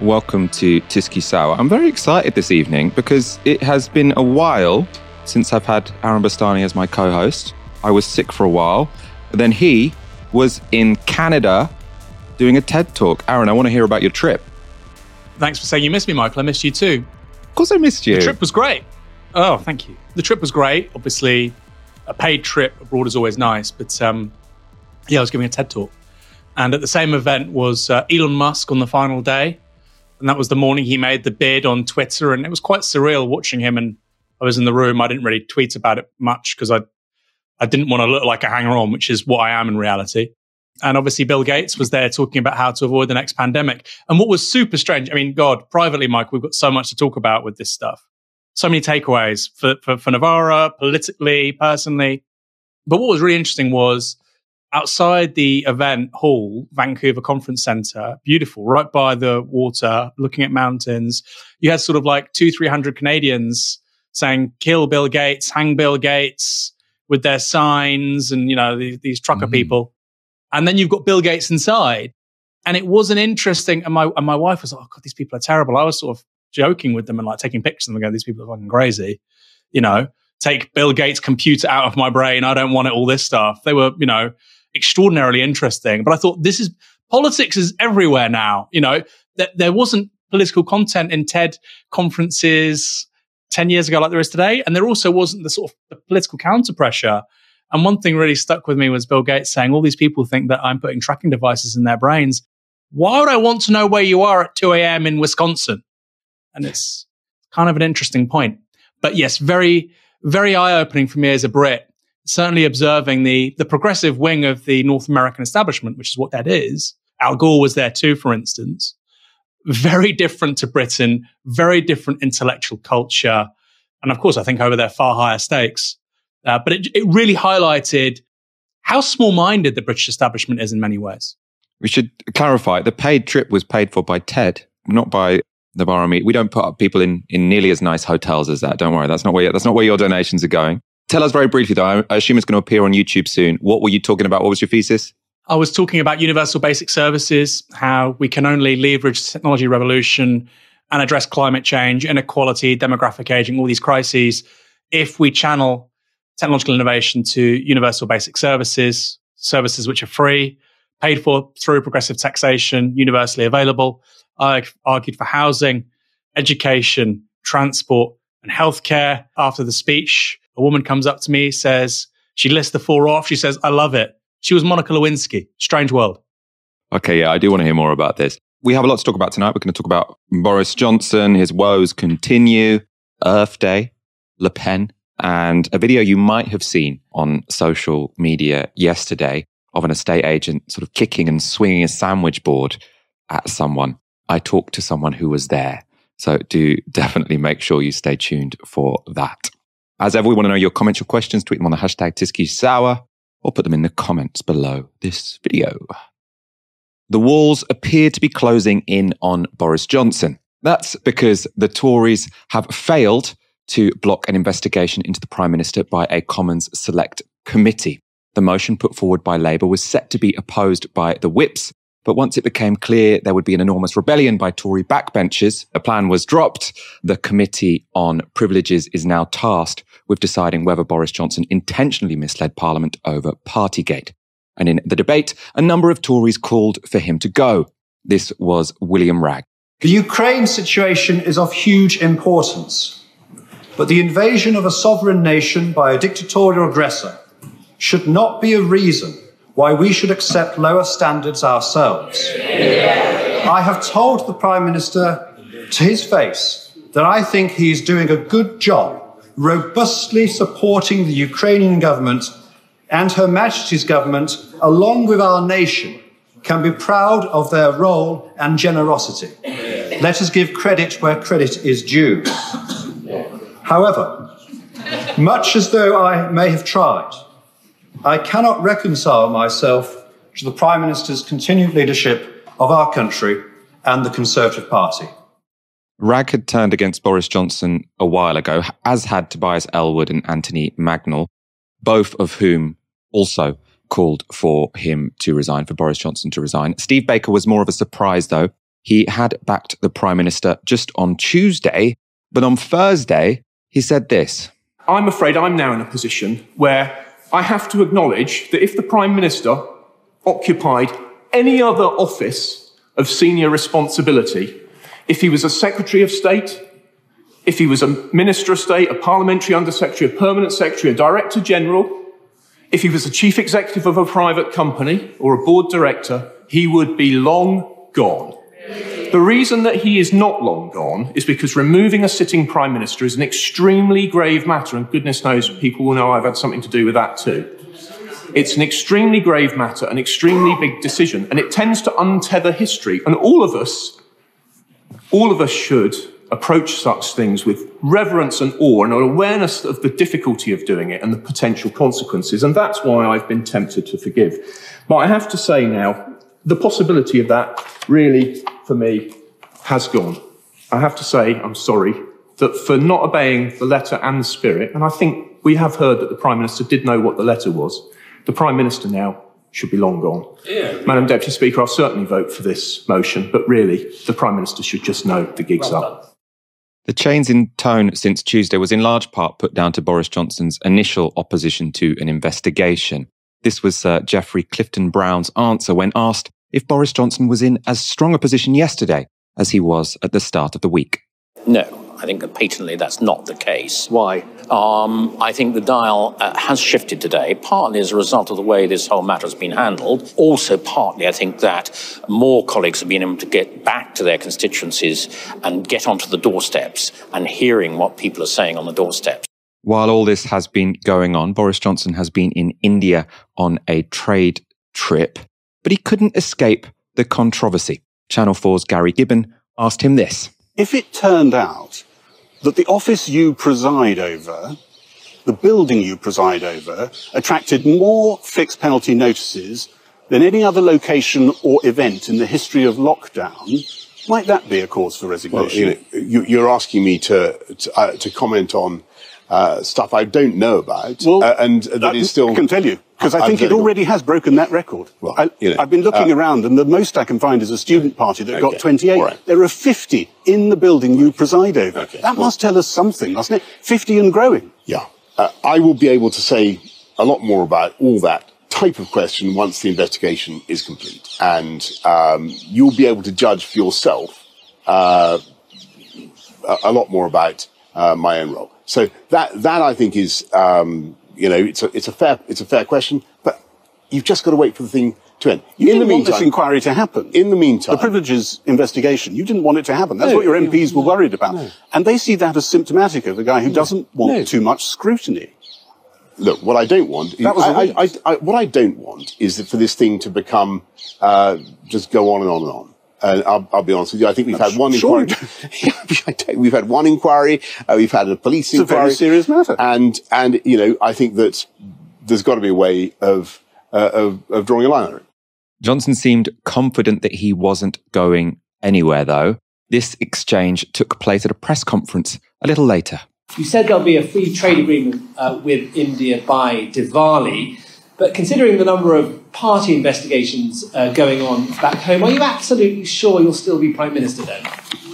Welcome to Tysky Sour. I'm very excited this evening because it has been a while since I've had Aaron Bastani as my co host. I was sick for a while, then he was in Canada doing a TED talk. Aaron, I want to hear about your trip. Thanks for saying you missed me, Michael. I missed you too. Of course, I missed you. The trip was great. Oh, thank you. The trip was great. Obviously, a paid trip abroad is always nice, but um, yeah, I was giving a TED talk. And at the same event was uh, Elon Musk on the final day. And that was the morning he made the bid on Twitter. And it was quite surreal watching him. And I was in the room. I didn't really tweet about it much because I, I didn't want to look like a hanger on, which is what I am in reality. And obviously, Bill Gates was there talking about how to avoid the next pandemic. And what was super strange, I mean, God, privately, Mike, we've got so much to talk about with this stuff. So many takeaways for, for, for Novara, politically, personally. But what was really interesting was outside the event hall, Vancouver Conference Center, beautiful, right by the water, looking at mountains. You had sort of like two, 300 Canadians saying, kill Bill Gates, hang Bill Gates with their signs and, you know, these, these trucker mm-hmm. people. And then you've got Bill Gates inside. And it was an interesting, and my, and my wife was like, oh God, these people are terrible. I was sort of joking with them and like taking pictures of them and going, these people are fucking crazy. You know, take Bill Gates' computer out of my brain. I don't want it, all this stuff. They were, you know, extraordinarily interesting. But I thought this is politics is everywhere now. You know, that there wasn't political content in TED conferences 10 years ago like there is today. And there also wasn't the sort of the political counter pressure. And one thing really stuck with me was Bill Gates saying, all these people think that I'm putting tracking devices in their brains. Why would I want to know where you are at 2 a.m. in Wisconsin? And it's kind of an interesting point. But yes, very, very eye opening for me as a Brit certainly observing the, the progressive wing of the North American establishment, which is what that is. Al Gore was there too, for instance. Very different to Britain, very different intellectual culture. And of course, I think over there, far higher stakes. Uh, but it, it really highlighted how small minded the British establishment is in many ways. We should clarify the paid trip was paid for by TED, not by Novara Media. We don't put people in, in nearly as nice hotels as that. Don't worry. That's not where, that's not where your donations are going. Tell us very briefly, though. I assume it's going to appear on YouTube soon. What were you talking about? What was your thesis? I was talking about universal basic services, how we can only leverage technology revolution and address climate change, inequality, demographic aging, all these crises, if we channel technological innovation to universal basic services, services which are free, paid for through progressive taxation, universally available. I argued for housing, education, transport, and healthcare after the speech a woman comes up to me, says, she lists the four off. She says, I love it. She was Monica Lewinsky. Strange world. Okay, yeah, I do want to hear more about this. We have a lot to talk about tonight. We're going to talk about Boris Johnson, his woes continue, Earth Day, Le Pen, and a video you might have seen on social media yesterday of an estate agent sort of kicking and swinging a sandwich board at someone. I talked to someone who was there. So do definitely make sure you stay tuned for that. As ever, we want to know your comments, your questions. Tweet them on the hashtag Tysky Sour or put them in the comments below this video. The walls appear to be closing in on Boris Johnson. That's because the Tories have failed to block an investigation into the Prime Minister by a Commons Select Committee. The motion put forward by Labour was set to be opposed by the whips, but once it became clear there would be an enormous rebellion by Tory backbenchers, the plan was dropped. The Committee on Privileges is now tasked with deciding whether Boris Johnson intentionally misled Parliament over Partygate. And in the debate, a number of Tories called for him to go. This was William Wragg. The Ukraine situation is of huge importance, but the invasion of a sovereign nation by a dictatorial aggressor should not be a reason why we should accept lower standards ourselves. I have told the Prime Minister to his face that I think he is doing a good job robustly supporting the Ukrainian government and Her Majesty's government, along with our nation, can be proud of their role and generosity. Let us give credit where credit is due. However, much as though I may have tried, I cannot reconcile myself to the Prime Minister's continued leadership of our country and the Conservative Party. Wragg had turned against Boris Johnson a while ago, as had Tobias Ellwood and Anthony Mangnall, both of whom also called for him to resign, for Boris Johnson to resign. Steve Baker was more of a surprise, though. he had backed the Prime Minister just on Tuesday, but on Thursday, he said this I'm afraid I'm now in a position where I have to acknowledge that if the Prime Minister occupied any other office of senior responsibility, if he was a Secretary of State, if he was a Minister of State, a Parliamentary Undersecretary, a Permanent Secretary, a Director General, if he was a Chief Executive of a private company or a Board Director, he would be long gone. The reason that he is not long gone is because removing a sitting Prime Minister is an extremely grave matter, and goodness knows people will know I've had something to do with that too. It's an extremely grave matter, an extremely big decision, and it tends to untether history. And all of us, all of us should approach such things with reverence and awe and an awareness of the difficulty of doing it and the potential consequences. And that's why I've been tempted to forgive. But I have to say now, the possibility of that really, for me, has gone. I have to say, I'm sorry, that for not obeying the letter and the spirit, and I think we have heard that the Prime Minister did know what the letter was, the Prime Minister now should be long gone. Yeah. Madam Deputy Speaker, I'll certainly vote for this motion, but really, the Prime Minister should just know the gig's well up. The change in tone since Tuesday was in large part put down to Boris Johnson's initial opposition to an investigation. This was uh, Sir Geoffrey Clifton Brown's answer when asked if Boris Johnson was in as strong a position yesterday as he was at the start of the week. No, I think patently that's not the case. Why? Um, I think the dial uh, has shifted today, partly as a result of the way this whole matter has been handled. Also, partly, I think that more colleagues have been able to get back to their constituencies and get onto the doorsteps and hearing what people are saying on the doorsteps. While all this has been going on, Boris Johnson has been in India on a trade trip, but he couldn't escape the controversy. Channel 4's Gary Gibbon asked him this. If it turned out that the office you preside over, the building you preside over, attracted more fixed penalty notices than any other location or event in the history of lockdown, might that be a cause for resignation? Well, you know, you, are asking me to to, uh, to comment on uh, stuff I don't know about, well, uh, and that is still. I can tell you because I think it already has broken that record. Well, I, have been looking uh, around, and the most I can find is a student party that okay. got 28. Right. There are 50 in the building you preside over. Okay. That well, must tell us something, mustn't it? 50 and growing. Yeah, uh, I will be able to say a lot more about all that type of question once the investigation is complete, and um, you'll be able to judge for yourself uh, a, a lot more about uh, my own role. So that that I think is um, you know it's a it's a fair it's a fair question, but you've just got to wait for the thing to end. You in didn't the meantime, want this inquiry to happen. In the meantime, the privileges investigation, you didn't want it to happen. That's no, what your MPs were worried about, no. and they see that as symptomatic of a guy who doesn't want too much scrutiny. Look, what I don't want, is, I, I, I, what I don't want is for this thing to become uh, just go on and on and on. And I'll, I'll, be honest with you. I think we've I'm had one sure inquiry. we've had one inquiry. Uh, we've had a police it's inquiry. It's a very serious matter. And and you know, I think that there's got to be a way of uh, of, of drawing a line on it. Johnson seemed confident that he wasn't going anywhere, though. This exchange took place at a press conference a little later. You said there'll be a free trade agreement uh, with India by Diwali. But considering the number of party investigations uh, going on back home, are you absolutely sure you'll still be Prime Minister then?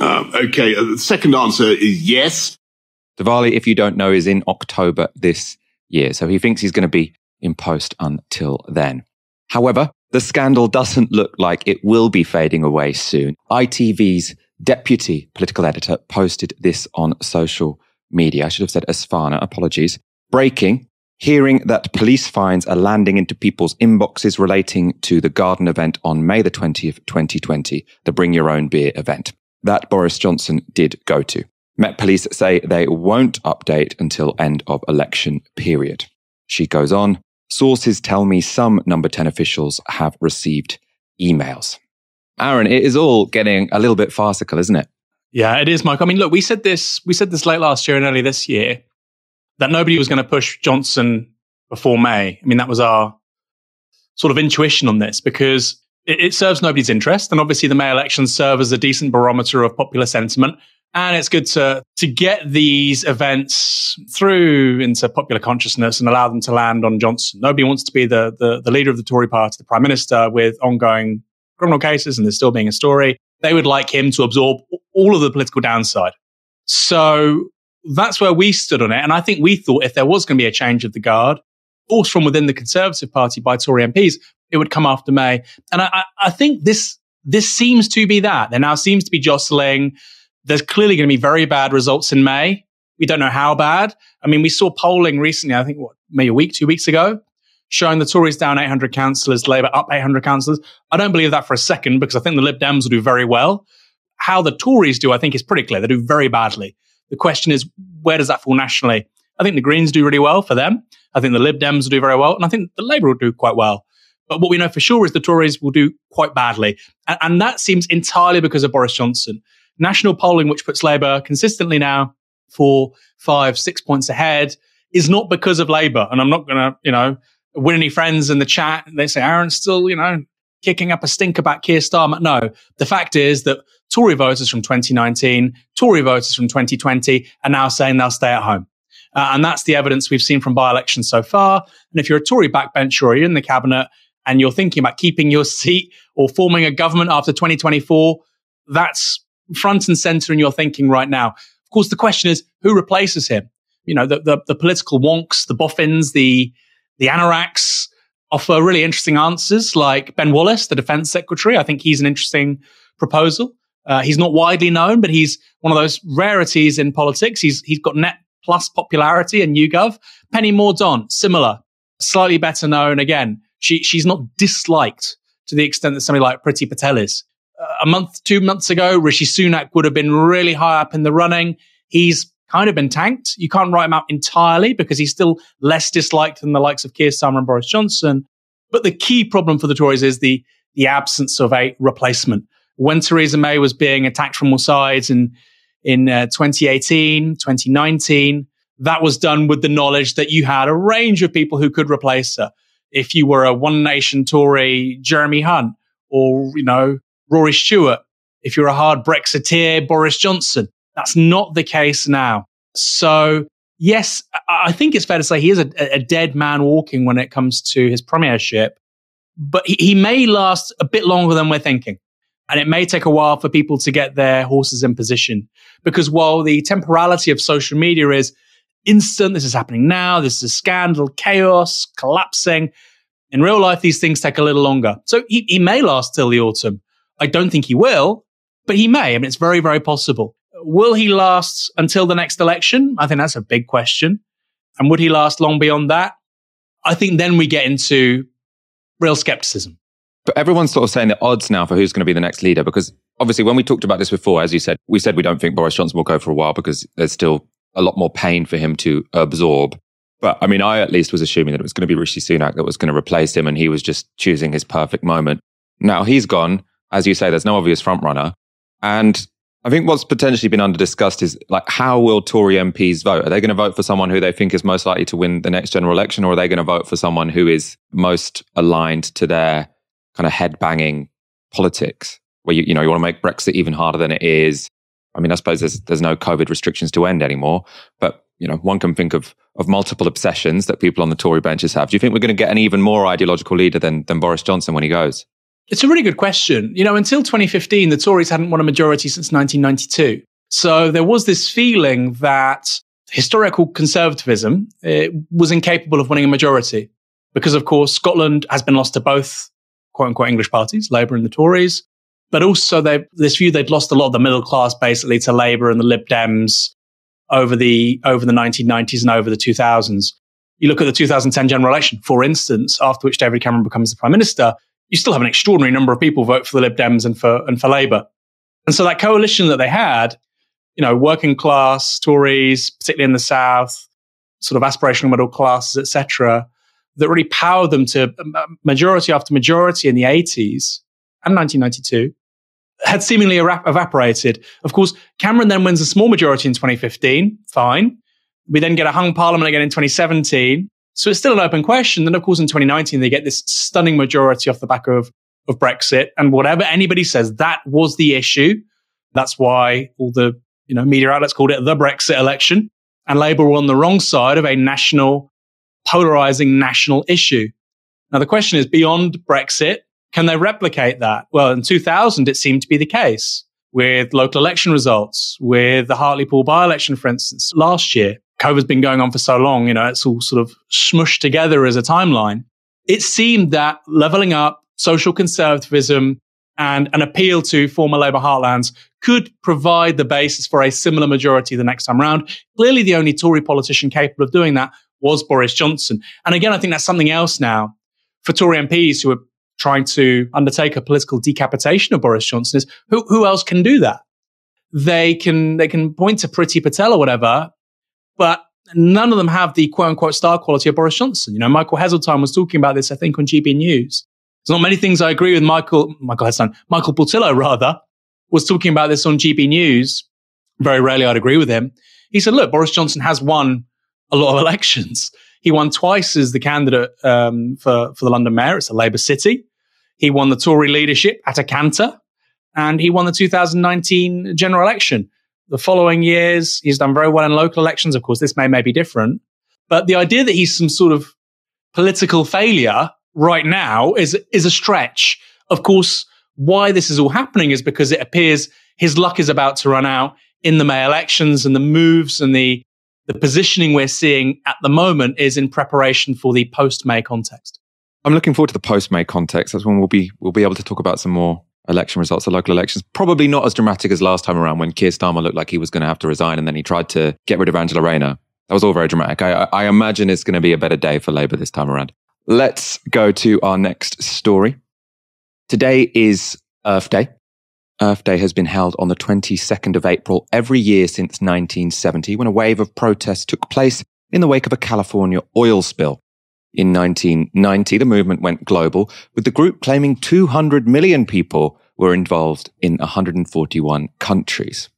Um, okay, uh, the second answer is yes. Diwali, if you don't know, is in October this year. So he thinks he's going to be in post until then. However, the scandal doesn't look like it will be fading away soon. ITV's deputy political editor posted this on social media. I should have said Asthana, apologies. Breaking hearing that police fines are landing into people's inboxes relating to the garden event on May the 20th, 2020, the Bring Your Own Beer event that Boris Johnson did go to. Met Police say they won't update until end of election period. She goes on, sources tell me some number 10 officials have received emails. Aaron, it is all getting a little bit farcical, isn't it? Yeah, it is, Mike. I mean, look, we said this, we said this late last year and early this year that nobody was going to push Johnson before May. I mean, that was our sort of intuition on this because it, it, serves nobody's interest. And obviously, the May elections serve as a decent barometer of popular sentiment. And it's good to, to get these events through into popular consciousness and allow them to land on Johnson. Nobody wants to be the, the, the leader of the Tory party, the prime minister with ongoing criminal cases and there's still being a story. they would like him to absorb all of the political downside. So that's where we stood on it. And I think we thought if there was going to be a change of the guard, forced from within the Conservative Party by Tory MPs, it would come after May. And I, I think this this seems to be that. There now seems to be jostling. There's clearly going to be very bad results in May. We don't know how bad. I mean, we saw polling recently, I think, what, maybe a week, two weeks ago, showing the Tories down 800 councillors, Labour up 800 councillors. I don't believe that for a second because I think the Lib Dems will do very well. How the Tories do, I think, is pretty clear. They do very badly. The question is, where does that fall nationally? I think the Greens do really well for them. I think the Lib Dems will do very well. And I think the Labour will do quite well. But what we know for sure is the Tories will do quite badly. And, and that seems entirely because of Boris Johnson. National polling, which puts Labour consistently now four, five, six points ahead, is not because of Labour. And I'm not going to, you know, win any friends in the chat. They say Aaron's still, you know, kicking up a stink about Keir Starmer. No, the fact is that Tory voters from 2019, Tory voters from 2020 are now saying they'll stay at home. Uh, and that's the evidence we've seen from by elections so far. And if you're a Tory backbencher or you're in the cabinet and you're thinking about keeping your seat or forming a government after 2024, that's front and center in your thinking right now. Of course, the question is who replaces him? You know, the, the, the political wonks, the boffins, the, the anoraks offer really interesting answers, like Ben Wallace, the defense secretary. I think he's an interesting proposal. Uh, he's not widely known, but he's one of those rarities in politics. He's, he's got net plus popularity in YouGov. Penny Mordaunt, similar, slightly better known again she she's not disliked to the extent that somebody like Priti Patel is. Uh, a month, two months ago, Rishi Sunak would have been really high up in the running. He's kind of been tanked. You can't write him out entirely because he's still less disliked than the likes of Keir Starmer and Boris Johnson. But the key problem for the Tories is the the absence of a replacement. When Theresa May was being attacked from all sides in in uh, 2018, 2019, that was done with the knowledge that you had a range of people who could replace her if you were a One Nation Tory Jeremy Hunt or, you know, Rory Stewart, if you're a hard Brexiteer Boris Johnson. That's not the case now. So, yes, I think it's fair to say he is a, a dead man walking when it comes to his premiership, but he, he may last a bit longer than we're thinking. And it may take a while for people to get their horses in position. Because while the temporality of social media is instant. This is happening now. This is a scandal, chaos, collapsing. In real life, these things take a little longer. So he, he may last till the autumn. I don't think he will, but he may. I mean, it's very, very possible. Will he last until the next election? I think that's a big question. And would he last long beyond that? I think then we get into real skepticism. But everyone's sort of saying the odds now for who's going to be the next leader because obviously when we talked about this before, as you said, we said we don't think Boris Johnson will go for a while because there's still a lot more pain for him to absorb. But I mean, I at least was assuming that it was going to be Rishi Sunak that was going to replace him and he was just choosing his perfect moment. Now he's gone. As you say, there's no obvious front runner. And I think what's potentially been under discussed is like, how will Tory MPs vote? Are they going to vote for someone who they think is most likely to win the next general election, or are they going to vote for someone who is most aligned to their kind of head banging politics? Where you, you know, you want to make Brexit even harder than it is. I mean, I suppose there's there's no COVID restrictions to end anymore, but you know, one can think of of multiple obsessions that people on the Tory benches have. Do you think we're going to get an even more ideological leader than than Boris Johnson when he goes? It's a really good question. You know, until 2015, the Tories hadn't won a majority since 1992. So there was this feeling that historical conservatism eh, was incapable of winning a majority because, of course, Scotland has been lost to both quote unquote English parties, Labour and the Tories. But also, they, this view they'd lost a lot of the middle class basically to Labour and the Lib Dems over the over the 1990s and over the 2000s. You look at the 2010 general election, for instance, after which David Cameron becomes the prime minister. You still have an extraordinary number of people vote for the Lib Dems and for and for Labour. And so that coalition that they had, you know, working class Tories, particularly in the South, sort of aspirational middle classes, etc., that really powered them to um, uh, majority after majority in the 80s and 1992 had seemingly evaporated. Of course, Cameron then wins a small majority in 2015. Fine. We then get a hung parliament again in 2017. So it's still an open question. Then, of course, in 2019, they get this stunning majority off the back of, of Brexit. And whatever anybody says, that was the issue. That's why all the you know media outlets called it the Brexit election. And Labour were on the wrong side of a national, polarizing national issue. Now, the question is beyond Brexit, Can they replicate that? Well, in 2000, it seemed to be the case with local election results, with the Hartlepool by election, for instance, last year. COVID's been going on for so long, you know, it's all sort of smushed together as a timeline. It seemed that leveling up, social conservatism, and an appeal to former Labour heartlands could provide the basis for a similar majority the next time round. Clearly, the only Tory politician capable of doing that was Boris Johnson. And again, I think that's something else now for Tory MPs who are trying to undertake a political decapitation of Boris Johnson is who, who else can do that? They can, they can point to Priti Patel or whatever, but none of them have the quote unquote star quality of Boris Johnson. You know, Michael Heseltine was talking about this, I think, on GB News. There's not many things I agree with Michael, Michael Heseltine, Michael Portillo rather, was talking about this on GB News. Very rarely I'd agree with him. He said, look, Boris Johnson has won a lot of elections. He won twice as the candidate um, for, for the London mayor. It's a Labour city. He won the Tory leadership at a canter, and he won the 2019 general election. The following years, he's done very well in local elections. Of course, this may, may be different. But the idea that he's some sort of political failure right now is, is a stretch. Of course, why this is all happening is because it appears his luck is about to run out in the May elections and the moves and the the positioning we're seeing at the moment is in preparation for the post May context. I'm looking forward to the post May context. That's when we'll be we'll be able to talk about some more election results, the local elections. Probably not as dramatic as last time around when Keir Starmer looked like he was going to have to resign and then he tried to get rid of Angela Rayner. That was all very dramatic. I, I imagine it's going to be a better day for Labour this time around. Let's go to our next story. Today is Earth Day. Earth Day has been held on the 22nd of April every year since 1970 when a wave of protests took place in the wake of a California oil spill. In 1990, the movement went global, with the group claiming 200 million people were involved in 141 countries.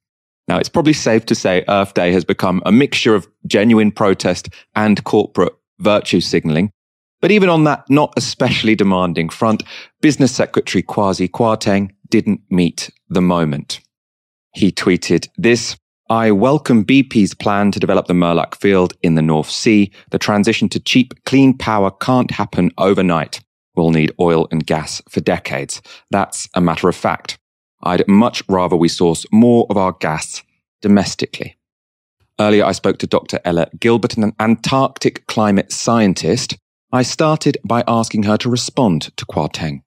Now, it's probably safe to say Earth Day has become a mixture of genuine protest and corporate virtue signaling. But even on that not especially demanding front, Business Secretary Kwasi Kwarteng didn't meet the moment. He tweeted this. I welcome BP's plan to develop the Murlach field in the North Sea. The transition to cheap, clean power can't happen overnight. We'll need oil and gas for decades. That's a matter of fact. I'd much rather we source more of our gas domestically. Earlier, I spoke to Dr. Ella Gilbert, an Antarctic climate scientist. I started by asking her to respond to Kwarteng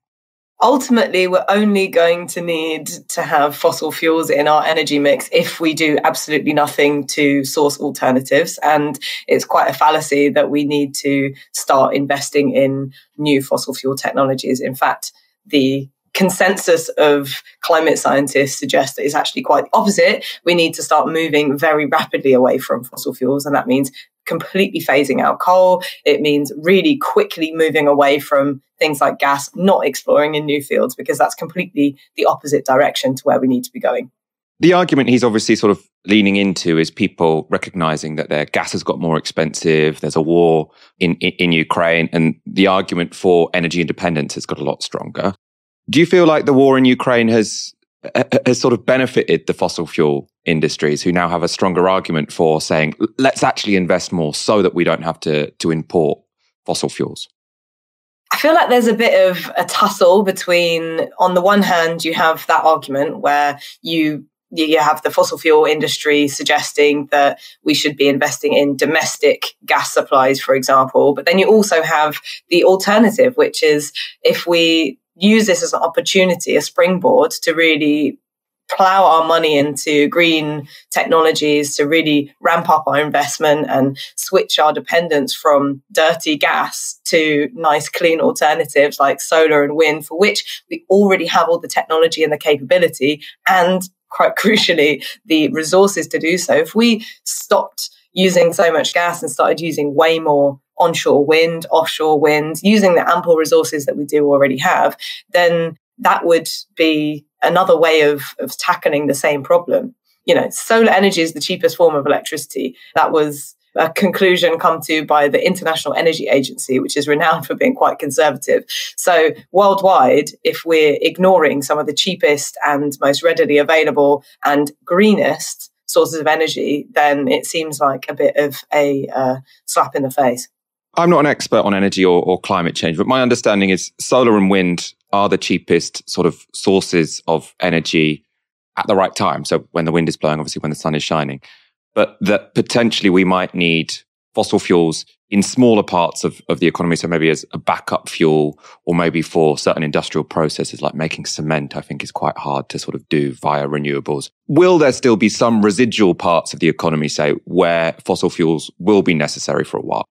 ultimately we're only going to need to have fossil fuels in our energy mix if we do absolutely nothing to source alternatives and it's quite a fallacy that we need to start investing in new fossil fuel technologies in fact the consensus of climate scientists suggests that it's actually quite the opposite. We need to start moving very rapidly away from fossil fuels. And that means completely phasing out coal. It means really quickly moving away from things like gas, not exploring in new fields, because that's completely the opposite direction to where we need to be going. The argument he's obviously sort of leaning into is people recognizing that their gas has got more expensive. There's a war in, in, in Ukraine, and the argument for energy independence has got a lot stronger. Do you feel like the war in Ukraine has has sort of benefited the fossil fuel industries who now have a stronger argument for saying let's actually invest more so that we don't have to to import fossil fuels? I feel like there's a bit of a tussle between on the one hand you have that argument where you you have the fossil fuel industry suggesting that we should be investing in domestic gas supplies, for example. But then you also have the alternative, which is if we use this as an opportunity, a springboard to really plow our money into green technologies to really ramp up our investment and switch our dependence from dirty gas to nice clean alternatives like solar and wind for which we already have all the technology and the capability and quite crucially the resources to do so. If we stopped using so much gas and started using way more onshore wind, offshore wind, using the ample resources that we do already have, then that would be another way of, of tackling the same problem. You know, solar energy is the cheapest form of electricity. That was a conclusion come to by the International Energy Agency, which is renowned for being quite conservative. So, worldwide, if we're ignoring some of the cheapest and most readily available and greenest sources of energy, then it seems like a bit of a uh, slap in the face. I'm not an expert on energy or, or, climate change, but my understanding is solar and wind are the cheapest sort of sources of energy at the right time. So when the wind is blowing, obviously when the sun is shining, but that potentially we might need fossil fuels in smaller parts of, of the economy. So maybe as a backup fuel or maybe for certain industrial processes like making cement, I think is quite hard to sort of do via renewables. Will there still be some residual parts of the economy, say, where fossil fuels will be necessary for a while?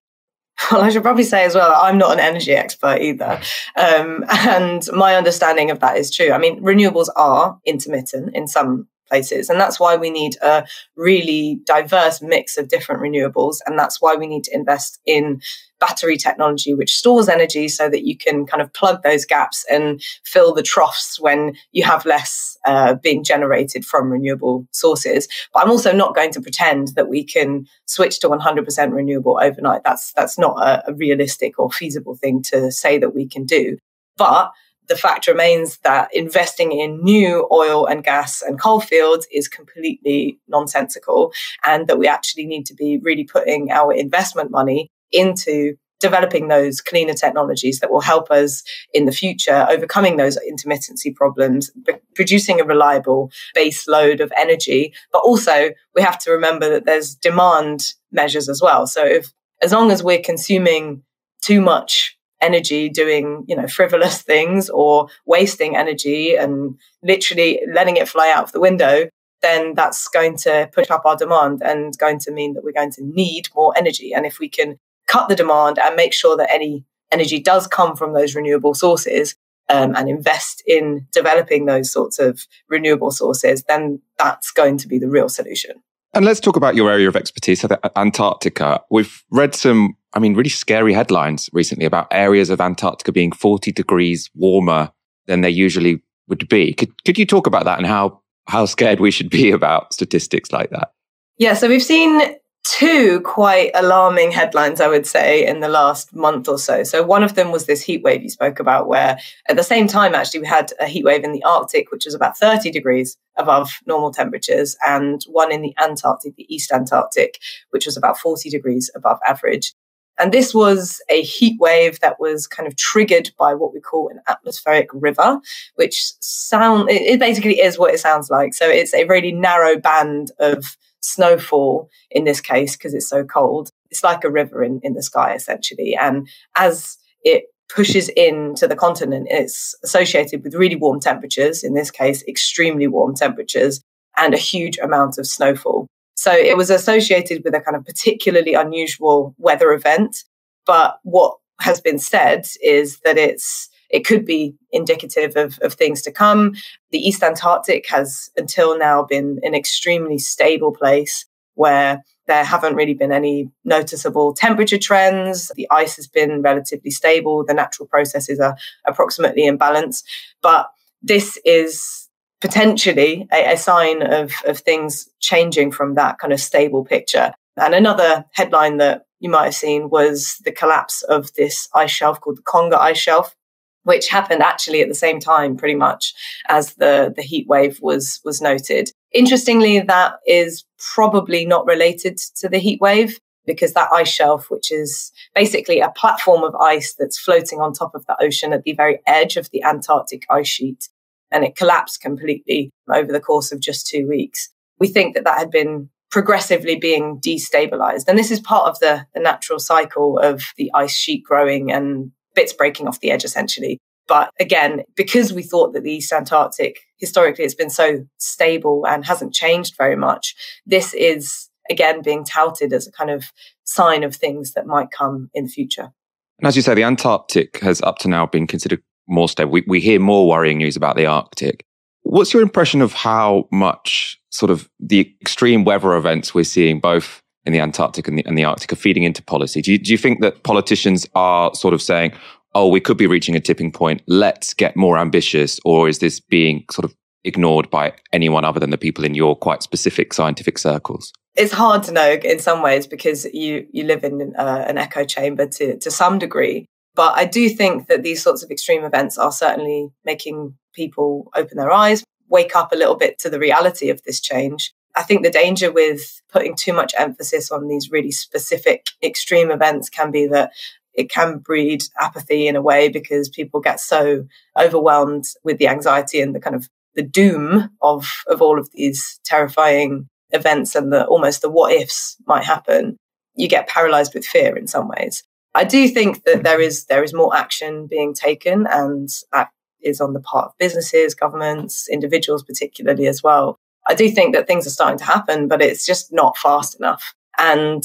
Well, I should probably say as well, I'm not an energy expert either. Um, and my understanding of that is true. I mean, renewables are intermittent in some places. And that's why we need a really diverse mix of different renewables. And that's why we need to invest in battery technology, which stores energy so that you can kind of plug those gaps and fill the troughs when you have less uh, being generated from renewable sources. But I'm also not going to pretend that we can switch to 100% renewable overnight. That's, that's not a, a realistic or feasible thing to say that we can do. But the fact remains that investing in new oil and gas and coal fields is completely nonsensical, and that we actually need to be really putting our investment money into developing those cleaner technologies that will help us in the future overcoming those intermittency problems producing a reliable base load of energy. But also we have to remember that there's demand measures as well. So if as long as we're consuming too much energy doing, you know, frivolous things or wasting energy and literally letting it fly out of the window, then that's going to push up our demand and going to mean that we're going to need more energy. And if we can cut the demand and make sure that any energy does come from those renewable sources um, and invest in developing those sorts of renewable sources, then that's going to be the real solution. And let's talk about your area of expertise, Antarctica. We've read some I mean, really scary headlines recently about areas of Antarctica being 40 degrees warmer than they usually would be. Could, could you talk about that and how, how scared we should be about statistics like that? Yeah, so we've seen two quite alarming headlines, I would say, in the last month or so. So one of them was this heat wave you spoke about, where at the same time, actually, we had a heat wave in the Arctic, which was about 30 degrees above normal temperatures, and one in the Antarctic, the East Antarctic, which was about 40 degrees above average. And this was a heat wave that was kind of triggered by what we call an atmospheric river, which sound it basically is what it sounds like. So it's a really narrow band of snowfall in this case because it's so cold. It's like a river in, in the sky essentially. And as it pushes into the continent, it's associated with really warm temperatures, in this case, extremely warm temperatures and a huge amount of snowfall. So it was associated with a kind of particularly unusual weather event. But what has been said is that it's it could be indicative of, of things to come. The East Antarctic has until now been an extremely stable place where there haven't really been any noticeable temperature trends. The ice has been relatively stable. The natural processes are approximately in balance. But this is potentially a, a sign of, of things changing from that kind of stable picture. And another headline that you might have seen was the collapse of this ice shelf called the Conger ice shelf, which happened actually at the same time, pretty much as the, the heat wave was, was noted. Interestingly, that is probably not related to the heat wave because that ice shelf, which is basically a platform of ice that's floating on top of the ocean at the very edge of the Antarctic ice sheet, and it collapsed completely over the course of just two weeks. We think that that had been progressively being destabilized. And this is part of the, the natural cycle of the ice sheet growing and bits breaking off the edge, essentially. But again, because we thought that the East Antarctic historically has been so stable and hasn't changed very much, this is again being touted as a kind of sign of things that might come in the future. And as you say, the Antarctic has up to now been considered more stable. We, we hear more worrying news about the Arctic. What's your impression of how much sort of the extreme weather events we're seeing both in the Antarctic and the, and the Arctic are feeding into policy? Do you, do you think that politicians are sort of saying, oh, we could be reaching a tipping point, let's get more ambitious? Or is this being sort of ignored by anyone other than the people in your quite specific scientific circles? It's hard to know in some ways because you you live in uh, an echo chamber to to some degree. But I do think that these sorts of extreme events are certainly making people open their eyes, wake up a little bit to the reality of this change. I think the danger with putting too much emphasis on these really specific extreme events can be that it can breed apathy in a way because people get so overwhelmed with the anxiety and the kind of the doom of of all of these terrifying events and the almost the what ifs might happen you get paralyzed with fear in some ways i do think that there is there is more action being taken and that is on the part of businesses governments individuals particularly as well i do think that things are starting to happen but it's just not fast enough and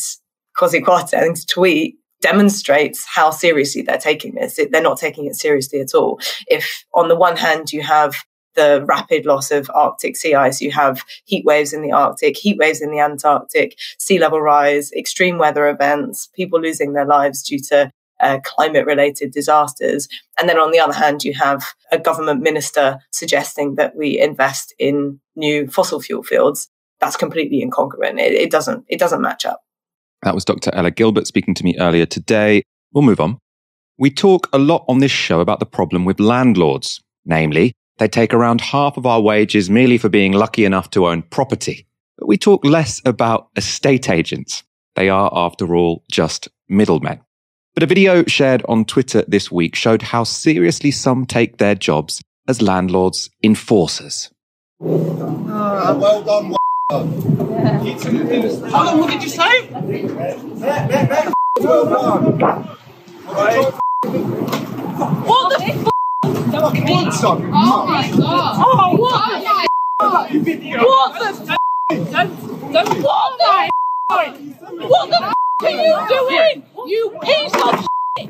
Kwasi Kwarteng's tweet demonstrates how seriously they're taking this. They're not taking it seriously at all. If on the one hand you have the rapid loss of Arctic sea ice, you have heat waves in the Arctic, heat waves in the Antarctic, sea level rise, extreme weather events, people losing their lives due to uh, climate related disasters. And then on the other hand, you have a government minister suggesting that we invest in new fossil fuel fields. That's completely incongruent. It, it doesn't, it doesn't match up. That was Dr. Ella Gilbert speaking to me earlier today. We'll move on. We talk a lot on this show about the problem with landlords. Namely, they take around half of our wages merely for being lucky enough to own property. But we talk less about estate agents. They are, after all, just middlemen. But a video shared on Twitter this week showed how seriously some take their jobs as landlords' enforcers. Uh, well done, how long did you say? What the f? Fucking son, oh my god! Oh, what the f? What the f? Don't, don't, what the f? What the f are you doing? You piece of shit!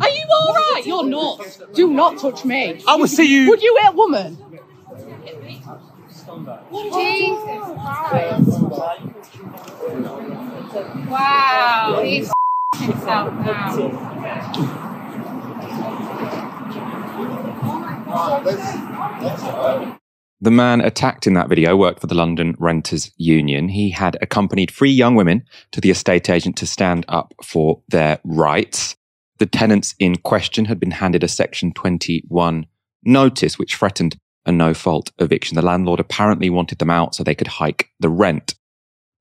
Are you alright? You're not. Do not touch me. I will see you. Would you hit a woman? Jesus Christ. Wow, he's himself now. The man attacked in that video worked for the London Renters Union. He had accompanied three young women to the estate agent to stand up for their rights. The tenants in question had been handed a Section 21 notice, which threatened a no fault eviction. The landlord apparently wanted them out so they could hike the rent.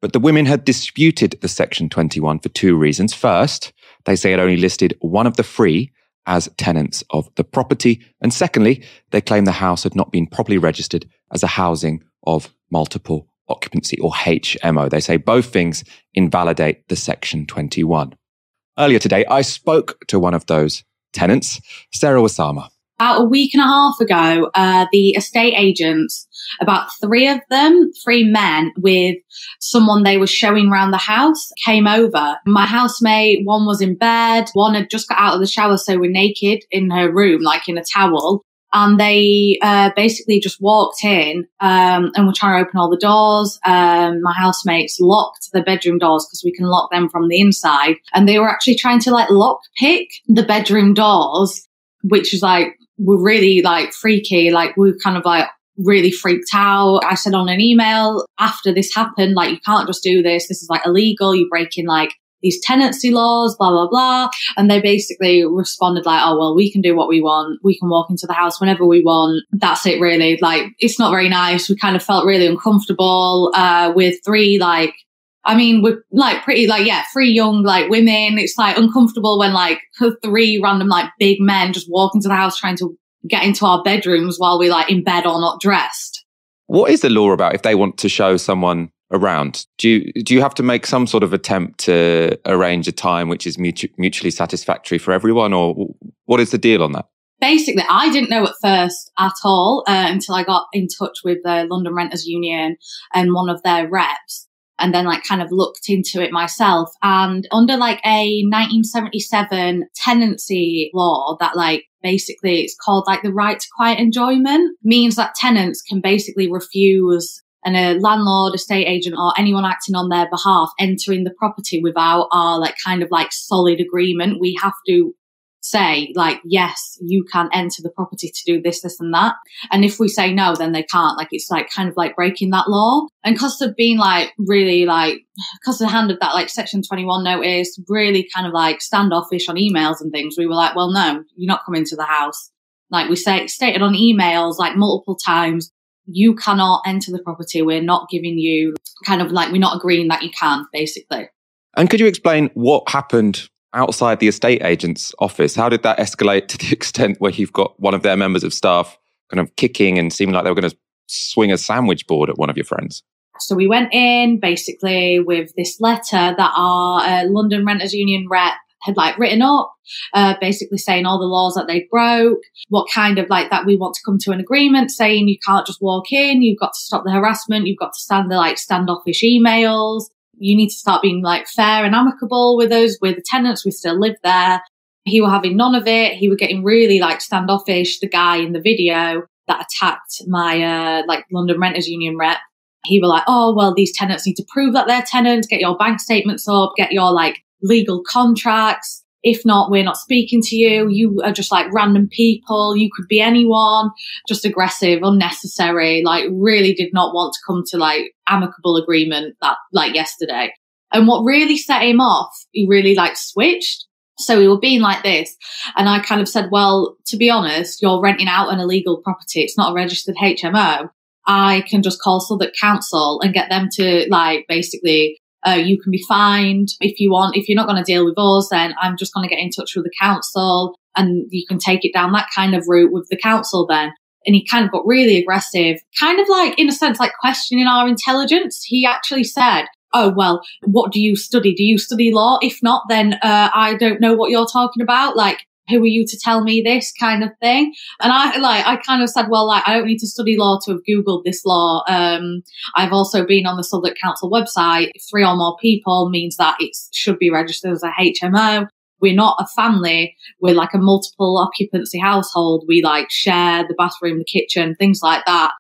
But the women had disputed the Section 21 for two reasons. First, they say it only listed one of the three as tenants of the property. And secondly, they claim the house had not been properly registered as a housing of multiple occupancy or HMO. They say both things invalidate the Section 21. Earlier today, I spoke to one of those tenants, Sarah Wasama about a week and a half ago, uh, the estate agents, about three of them, three men with someone they were showing around the house came over. My housemate, one was in bed, one had just got out of the shower, so we're naked in her room, like in a towel. And they uh, basically just walked in um, and were trying to open all the doors. Um, my housemates locked the bedroom doors because we can lock them from the inside. And they were actually trying to like lock pick the bedroom doors, which is like were really like freaky. Like we were kind of like really freaked out. I said on an email after this happened, like, you can't just do this. This is like illegal. You're breaking like these tenancy laws, blah, blah, blah. And they basically responded like, oh, well, we can do what we want. We can walk into the house whenever we want. That's it really. Like, it's not very nice. We kind of felt really uncomfortable, uh, with three like I mean, we're like pretty like, yeah, three young like women. It's like uncomfortable when like three random like big men just walk into the house trying to get into our bedrooms while we're like in bed or not dressed. What is the law about if they want to show someone around? Do you, do you have to make some sort of attempt to arrange a time which is mutu- mutually satisfactory for everyone or what is the deal on that? Basically, I didn't know at first at all uh, until I got in touch with the London Renters Union and one of their reps and then like kind of looked into it myself. And under like a 1977 tenancy law that like basically it's called like the right to quiet enjoyment means that tenants can basically refuse and a landlord, estate agent, or anyone acting on their behalf entering the property without our like kind of like solid agreement. We have to say like, yes, you can enter the property to do this, this and that. And if we say no, then they can't. Like it's like kind of like breaking that law. And because of being like really like, because of the hand of that like section 21 notice, really kind of like standoffish on emails and things, we were like, well, no, you're not coming to the house. Like we say, stated on emails like multiple times, you cannot enter the property. We're not giving you kind of like, we're not agreeing that you can basically. And could you explain what happened outside the estate agent's office. How did that escalate to the extent where you've got one of their members of staff kind of kicking and seeming like they were going to swing a sandwich board at one of your friends? So we went in basically with this letter that our uh, London Renters Union rep had like written up, uh, basically saying all the laws that they broke, what kind of like that we want to come to an agreement saying you can't just walk in, you've got to stop the harassment, you've got to stand the like standoffish emails, you need to start being like fair and amicable with us, with the tenants, we still live there. He were having none of it. He were getting really like standoffish. The guy in the video that attacked my uh, like London Renters Union rep he were like, oh, well, these tenants need to prove that they're tenants, get your bank statements up, get your like legal contracts. If not, we're not speaking to you. You are just like random people. You could be anyone, just aggressive, unnecessary, like really did not want to come to like amicable agreement that like yesterday. And what really set him off, he really like switched. So we were being like this. And I kind of said, well, to be honest, you're renting out an illegal property. It's not a registered HMO. I can just call Southwark Council and get them to like basically uh, you can be fined if you want. If you're not going to deal with us, then I'm just going to get in touch with the council and you can take it down that kind of route with the council then. And he kind of got really aggressive, kind of like, in a sense, like questioning our intelligence. He actually said, Oh, well, what do you study? Do you study law? If not, then, uh, I don't know what you're talking about. Like, who are you to tell me this kind of thing? And I like, I kind of said, well, like, I don't need to study law to have Googled this law. Um, I've also been on the Southwark Council website. Three or more people means that it should be registered as a HMO. We're not a family. We're like a multiple occupancy household. We like share the bathroom, the kitchen, things like that.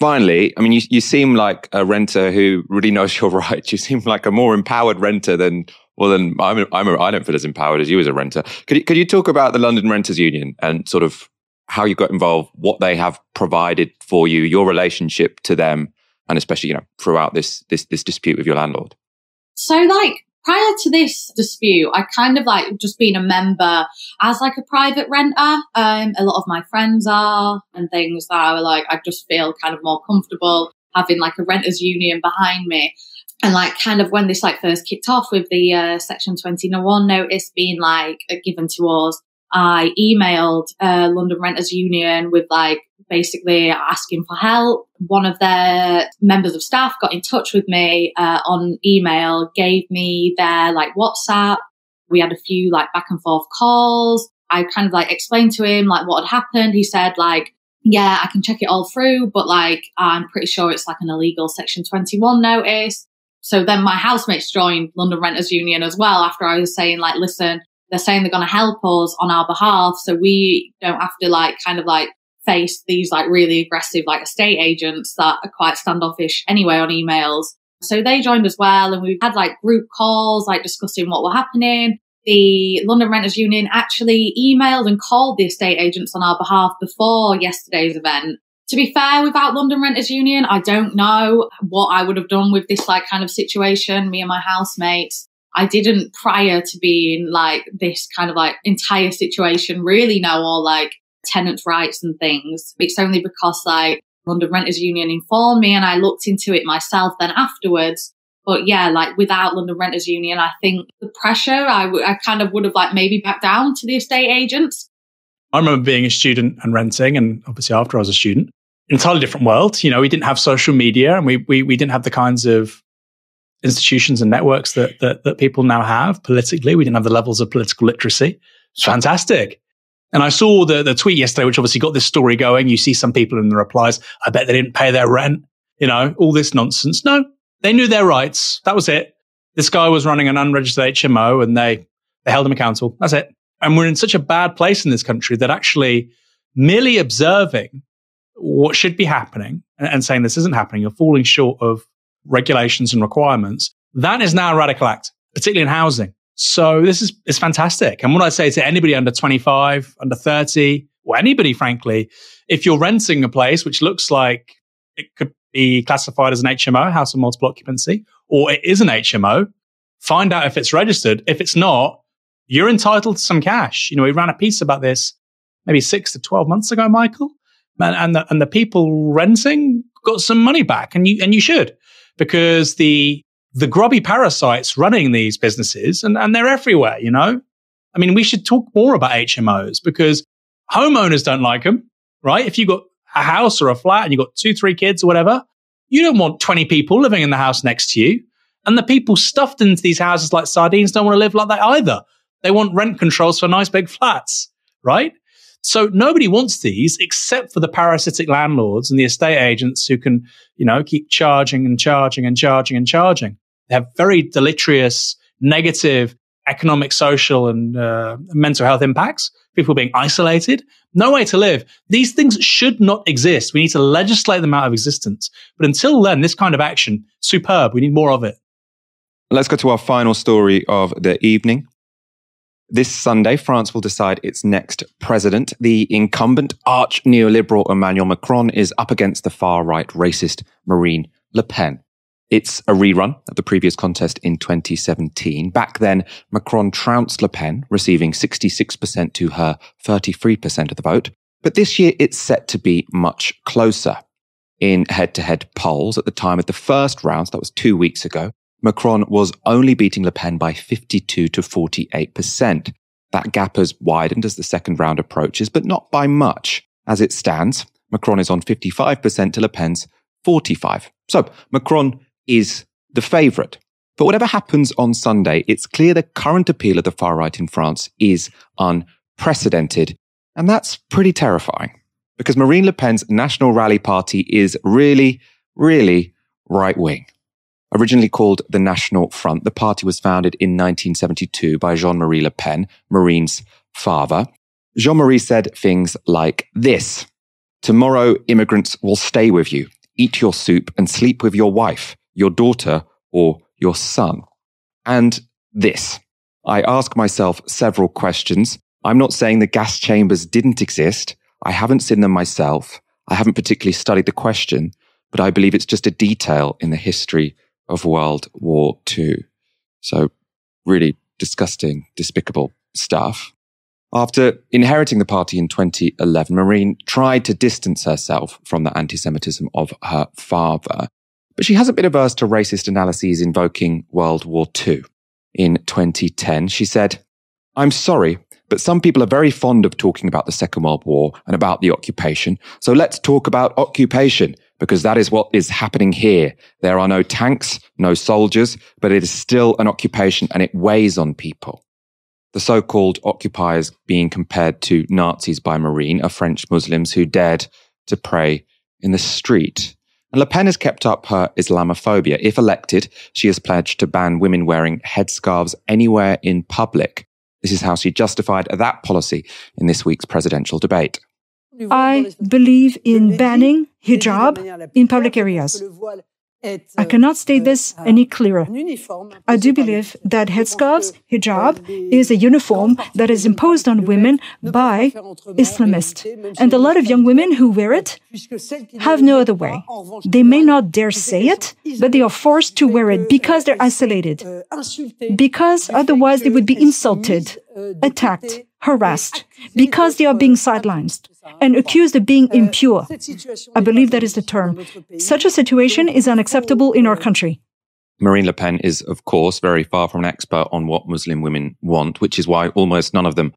Finally, I mean, you, you seem like a renter who really knows your rights. You seem like a more empowered renter than well, then I'm, I'm don't feel as empowered as you as a renter. Could you, could you talk about the London Renters Union and sort of how you got involved, what they have provided for you, your relationship to them, and especially you know throughout this this this dispute with your landlord? So, like prior to this dispute, I kind of like just been a member as like a private renter. Um, a lot of my friends are and things that I was like. I just feel kind of more comfortable having like a renters union behind me and like kind of when this like first kicked off with the uh, section 21 notice being like given to us i emailed uh, london renters union with like basically asking for help. One of their members of staff got in touch with me uh, on email gave me their like whatsapp. We had a few like back and forth calls. I kind of like explained to him like what had happened. He said like yeah, I can check it all through, but like, I'm pretty sure it's like an illegal section 21 notice. So then my housemates joined London Renters Union as well after I was saying like, listen, they're saying they're going to help us on our behalf. So we don't have to like kind of like face these like really aggressive like estate agents that are quite standoffish anyway on emails. So they joined as well and we had like group calls, like discussing what were happening. The London Renters Union actually emailed and called the estate agents on our behalf before yesterday's event to be fair, without London Renters Union, I don't know what I would have done with this like kind of situation. Me and my housemates, I didn't prior to being like this kind of like entire situation really know all like tenants' rights and things. It's only because like London Renters Union informed me and I looked into it myself then afterwards. But yeah, like without London Renters Union, I think the pressure, I, w- I kind of would have like maybe backed down to the estate agents I remember being a student and renting, and obviously after I was a student, entirely different world. You know, we didn't have social media, and we we we didn't have the kinds of institutions and networks that that, that people now have politically. We didn't have the levels of political literacy. It's fantastic. And I saw the the tweet yesterday, which obviously got this story going. You see some people in the replies. I bet they didn't pay their rent. You know, all this nonsense. No, they knew their rights. That was it. This guy was running an unregistered HMO, and they they held him accountable. That's it. And we're in such a bad place in this country that actually merely observing what should be happening and, and saying this isn't happening, you're falling short of regulations and requirements. That is now a radical act, particularly in housing. So this is, is fantastic. And what I say to anybody under 25, under 30, or anybody, frankly, if you're renting a place which looks like it could be classified as an HMO, house of multiple occupancy, or it is an HMO, find out if it's registered. If it's not, you're entitled to some cash. You know, we ran a piece about this maybe six to 12 months ago, Michael. And, and, the, and the people renting got some money back and you, and you should because the the grubby parasites running these businesses, and, and they're everywhere, you know? I mean, we should talk more about HMOs because homeowners don't like them, right? If you've got a house or a flat and you've got two, three kids or whatever, you don't want 20 people living in the house next to you. And the people stuffed into these houses like sardines don't want to live like that either. They want rent controls for nice big flats, right? So nobody wants these except for the parasitic landlords and the estate agents who can, you know, keep charging and charging and charging and charging. They have very deleterious, negative economic, social, and uh, mental health impacts. People being isolated, no way to live. These things should not exist. We need to legislate them out of existence. But until then, this kind of action, superb. We need more of it. Let's go to our final story of the evening. This Sunday, France will decide its next president. The incumbent arch neoliberal Emmanuel Macron is up against the far right racist Marine Le Pen. It's a rerun of the previous contest in 2017. Back then, Macron trounced Le Pen, receiving 66% to her 33% of the vote. But this year, it's set to be much closer. In head to head polls at the time of the first round, that was two weeks ago, Macron was only beating Le Pen by 52 to 48%. That gap has widened as the second round approaches, but not by much. As it stands, Macron is on 55% to Le Pen's 45. So Macron is the favourite. But whatever happens on Sunday, it's clear the current appeal of the far right in France is unprecedented. And that's pretty terrifying because Marine Le Pen's National Rally Party is really, really right wing. Originally called the National Front, the party was founded in 1972 by Jean Marie Le Pen, Marine's father. Jean Marie said things like this Tomorrow, immigrants will stay with you, eat your soup, and sleep with your wife, your daughter, or your son. And this. I ask myself several questions. I'm not saying the gas chambers didn't exist. I haven't seen them myself. I haven't particularly studied the question, but I believe it's just a detail in the history of World War II. So, really disgusting, despicable stuff. After inheriting the party in 2011, Marine tried to distance herself from the anti Semitism of her father, but she hasn't been averse to racist analyses invoking World War II. In 2010, she said, I'm sorry, but some people are very fond of talking about the Second World War and about the occupation. So let's talk about occupation because that is what is happening here. There are no tanks, no soldiers, but it is still an occupation and it weighs on people. The so-called occupiers being compared to Nazis by Marine are French Muslims who dared to pray in the street. And Le Pen has kept up her Islamophobia. If elected, she has pledged to ban women wearing headscarves anywhere in public. This is how she justified that policy in this week's presidential debate. I believe in banning hijab in public areas. I cannot state this any clearer. I do believe that headscarves, hijab, is a uniform that is imposed on women by Islamists. And a lot of young women who wear it have no other way. They may not dare say it, but they are forced to wear it because they're isolated. Because otherwise they would be insulted, attacked, harassed, because they are being sidelined and accused of being impure. I believe that is the term. Such a situation is unacceptable in our country. Marine Le Pen is, of course, very far from an expert on what Muslim women want, which is why almost none of them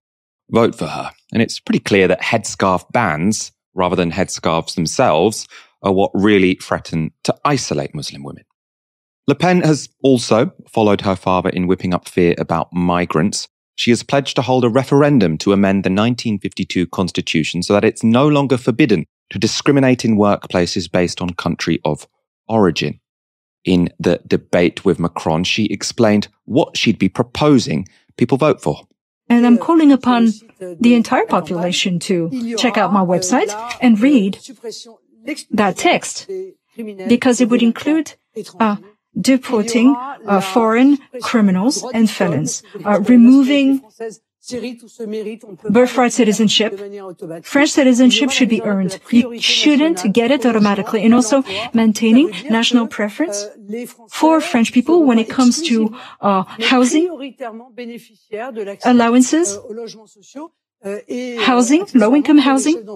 vote for her. And it's pretty clear that headscarf bans, rather than headscarves themselves, are what really threaten to isolate Muslim women. Le Pen has also followed her father in whipping up fear about migrants she has pledged to hold a referendum to amend the 1952 Constitution so that it's no longer forbidden to discriminate in workplaces based on country of origin. In the debate with Macron, she explained what she'd be proposing people vote for. And I'm calling upon the entire population to check out my website and read that text because it would include uh, deporting uh, foreign criminals and felons, uh, removing birthright citizenship. French citizenship should be earned. You shouldn't get it automatically. And also maintaining national preference for French people when it comes to uh, housing allowances Housing, low-income housing,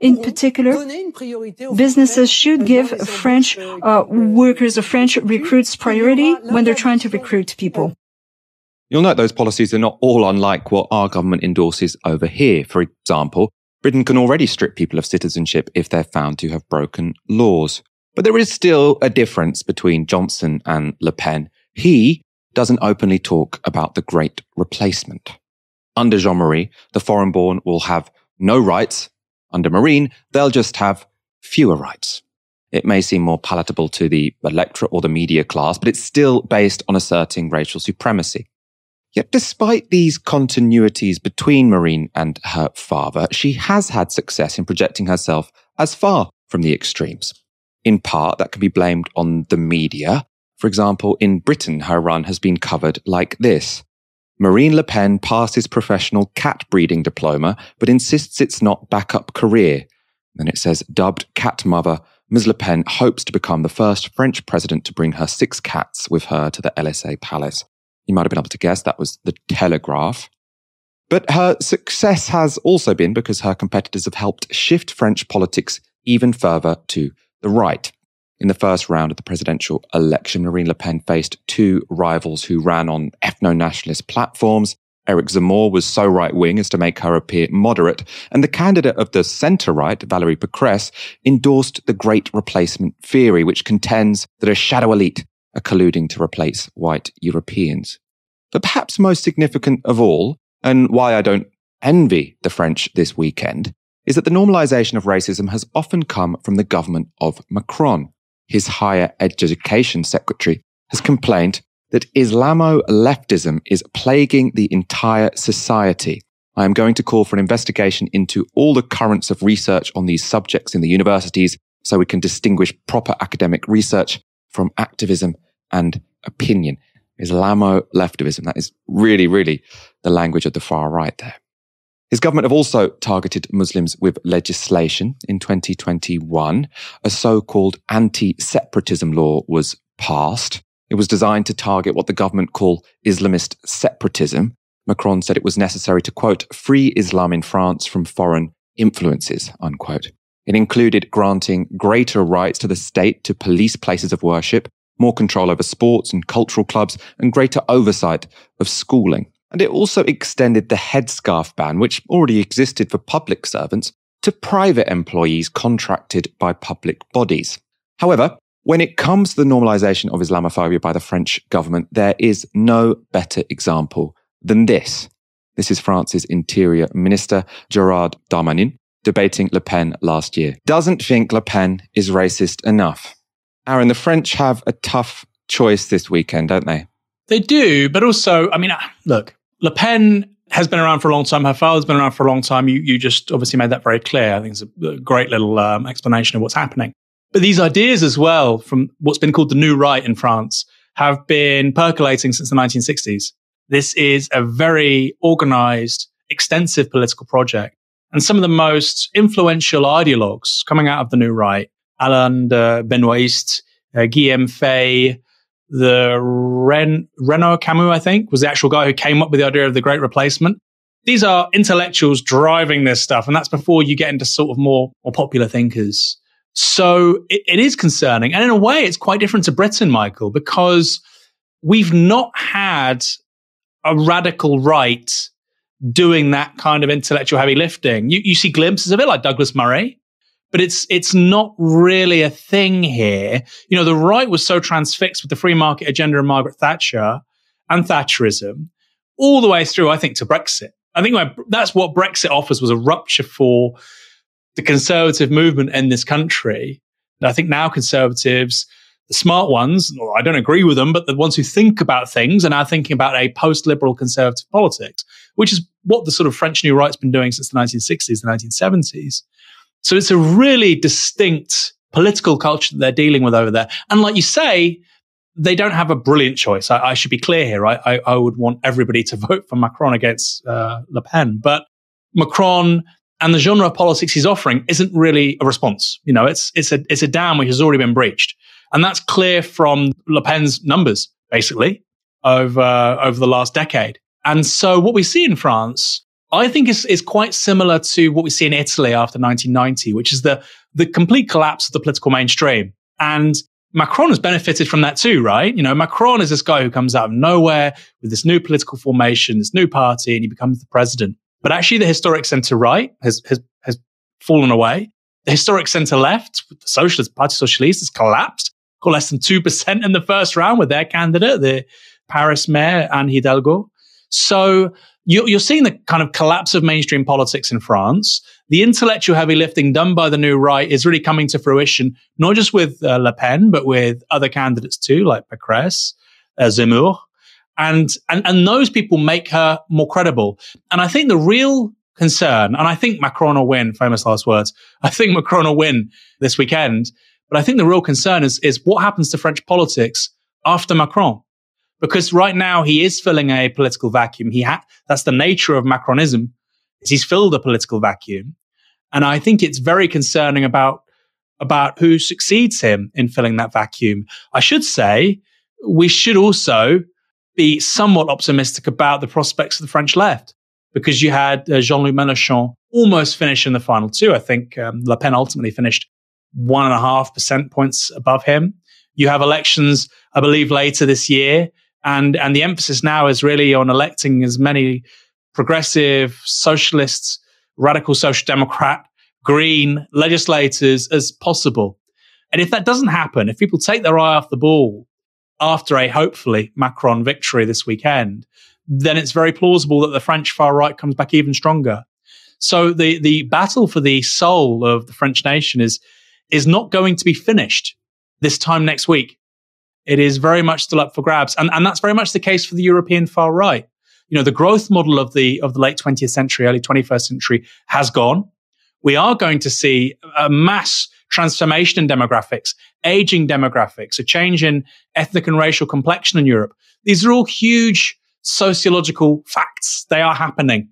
in particular, businesses should give French uh, workers or French recruits priority when they're trying to recruit people. You'll note those policies are not all unlike what our government endorses over here. For example, Britain can already strip people of citizenship if they're found to have broken laws. But there is still a difference between Johnson and Le Pen. He doesn't openly talk about the great replacement. Under Jean Marie, the foreign born will have no rights. Under Marine, they'll just have fewer rights. It may seem more palatable to the electorate or the media class, but it's still based on asserting racial supremacy. Yet despite these continuities between Marine and her father, she has had success in projecting herself as far from the extremes. In part, that can be blamed on the media. For example, in Britain, her run has been covered like this. Marine Le Pen passes professional cat breeding diploma, but insists it's not backup career. Then it says, dubbed cat mother, Ms. Le Pen hopes to become the first French president to bring her six cats with her to the Élysée Palace. You might have been able to guess that was the Telegraph. But her success has also been because her competitors have helped shift French politics even further to the right. In the first round of the presidential election, Marine Le Pen faced two rivals who ran on ethno nationalist platforms. Eric Zemmour was so right wing as to make her appear moderate, and the candidate of the centre right, Valérie Pécresse, endorsed the Great Replacement theory, which contends that a shadow elite are colluding to replace white Europeans. But perhaps most significant of all, and why I don't envy the French this weekend, is that the normalization of racism has often come from the government of Macron his higher education secretary, has complained that Islamo leftism is plaguing the entire society. I am going to call for an investigation into all the currents of research on these subjects in the universities so we can distinguish proper academic research from activism and opinion. Islamo leftivism. That is really, really the language of the far right there. His government have also targeted Muslims with legislation. In 2021, a so-called anti-separatism law was passed. It was designed to target what the government call Islamist separatism. Macron said it was necessary to quote, free Islam in France from foreign influences, unquote. It included granting greater rights to the state to police places of worship, more control over sports and cultural clubs, and greater oversight of schooling. And it also extended the headscarf ban, which already existed for public servants, to private employees contracted by public bodies. However, when it comes to the normalization of Islamophobia by the French government, there is no better example than this. This is France's Interior Minister, Gérald Darmanin, debating Le Pen last year. Doesn't think Le Pen is racist enough. Aaron, the French have a tough choice this weekend, don't they? They do, but also, I mean, look, Le Pen has been around for a long time. Her father's been around for a long time. You, you just obviously made that very clear. I think it's a, great little um, explanation of what's happening. But these ideas as well, from what's been called the New Right in France, have been percolating since the 1960s. This is a very organized, extensive political project. And some of the most influential ideologues coming out of the New Right, Alain de Benoist, uh, Guillaume Faye, the Ren, Renaud Camus, I think, was the actual guy who came up with the idea of the great replacement. These are intellectuals driving this stuff. And that's before you get into sort of more, more popular thinkers. So it, it is concerning. And in a way, it's quite different to Britain, Michael, because we've not had a radical right doing that kind of intellectual heavy lifting. You, you see glimpses of it, like Douglas Murray, but it's it's not really a thing here. You know, the right was so transfixed with the free market agenda of Margaret Thatcher and Thatcherism all the way through, I think, to Brexit. I think that's what Brexit offers was a rupture for the conservative movement in this country. And I think now conservatives, the smart ones, I don't agree with them, but the ones who think about things are now thinking about a post-liberal conservative politics, which is what the sort of French New Right's been doing since the 1960s, the 1970s. So it's a really distinct political culture that they're dealing with over there. And like you say, they don't have a brilliant choice. I, I should be clear here. I, I, I, would want everybody to vote for Macron against uh, Le Pen, but Macron and the genre of politics he's offering isn't really a response. You know, it's it's a it's a dam which has already been breached, and that's clear from Le Pen's numbers, basically over over the last decade. And so, what we see in France I think is, is quite similar to what we see in Italy after 1990, which is the, the complete collapse of the political mainstream. And Macron has benefited from that too, right? You know, Macron is this guy who comes out of nowhere with this new political formation, this new party, and he becomes the president. But actually, the historic centre right has, has, has fallen away. The historic centre left, the Socialist Party Socialiste, has collapsed, got less than 2% in the first round with their candidate, the Paris mayor, Anne Hidalgo. So you're, seeing the kind of collapse of mainstream politics in France. The intellectual heavy lifting done by the new right is really coming to fruition, not just with uh, Le Pen, but with other candidates too, like Pécresse, uh, Zemmour. And, and, and those people make her more credible. And I think the real concern, and I think Macron will win, famous last words. I think Macron will win this weekend. But I think the real concern is, is what happens to French politics after Macron? Because right now he is filling a political vacuum. He ha- that's the nature of Macronism. Is he's filled a political vacuum, and I think it's very concerning about about who succeeds him in filling that vacuum. I should say we should also be somewhat optimistic about the prospects of the French left because you had uh, Jean-Luc Mélenchon almost finish in the final two. I think um, Le Pen ultimately finished one and a half percent points above him. You have elections, I believe, later this year and and the emphasis now is really on electing as many progressive socialists, radical social democrat, green legislators as possible. And if that doesn't happen, if people take their eye off the ball after a hopefully Macron victory this weekend, then it's very plausible that the French far right comes back even stronger. So the the battle for the soul of the French nation is is not going to be finished this time next week. It is very much still up for grabs. And, and that's very much the case for the European far right. You know, the growth model of the, of the late 20th century, early 21st century has gone. We are going to see a mass transformation in demographics, aging demographics, a change in ethnic and racial complexion in Europe. These are all huge sociological facts. They are happening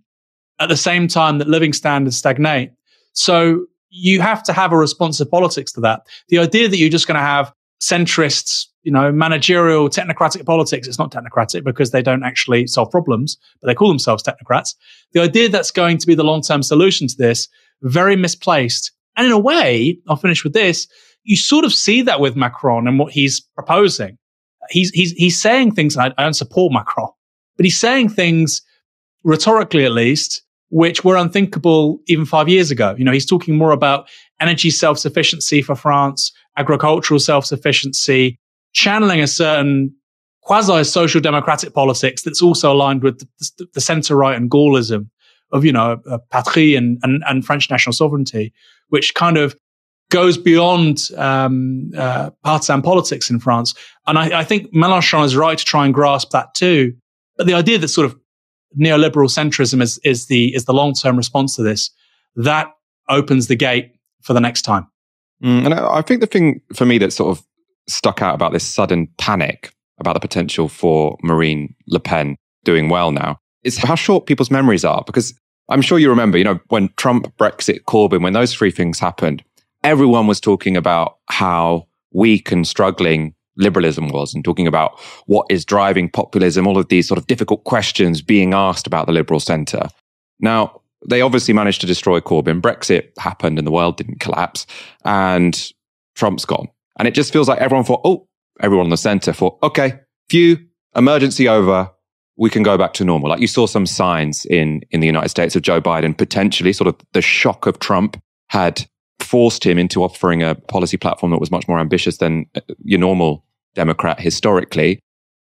at the same time that living standards stagnate. So you have to have a responsive politics to that. The idea that you're just going to have centrists you know, managerial technocratic politics. It's not technocratic because they don't actually solve problems, but they call themselves technocrats. The idea that's going to be the long-term solution to this, very misplaced. And in a way, I'll finish with this. You sort of see that with Macron and what he's proposing. He's, he's, he's saying things, I, I don't support Macron, but he's saying things rhetorically at least, which were unthinkable even five years ago. You know, he's talking more about energy self-sufficiency for France, agricultural self-sufficiency, channeling a certain quasi social democratic politics that's also aligned with the, the center right and Gaullism of, you know, uh, patrie and, and, and, French national sovereignty, which kind of goes beyond um, uh, partisan politics in France. And I, I think Mélenchon is right to try and grasp that too. But the idea that sort of neoliberal centrism is, is the, is the long term response to this, that opens the gate for the next time. Mm, and I think the thing for me that sort of stuck out about this sudden panic about the potential for Marine Le Pen doing well now is how short people's memories are. Because I'm sure you remember, you know, when Trump, Brexit, Corbyn, when those three things happened, everyone was talking about how weak and struggling liberalism was and talking about what is driving populism, all of these sort of difficult questions being asked about the liberal centre. Now, they obviously managed to destroy Corbyn. Brexit happened and the world didn't collapse and Trump's gone. And it just feels like everyone thought, oh, everyone in the center thought, okay, few emergency over. We can go back to normal. Like you saw some signs in, in the United States of Joe Biden, potentially sort of the shock of Trump had forced him into offering a policy platform that was much more ambitious than uh, your normal Democrat historically.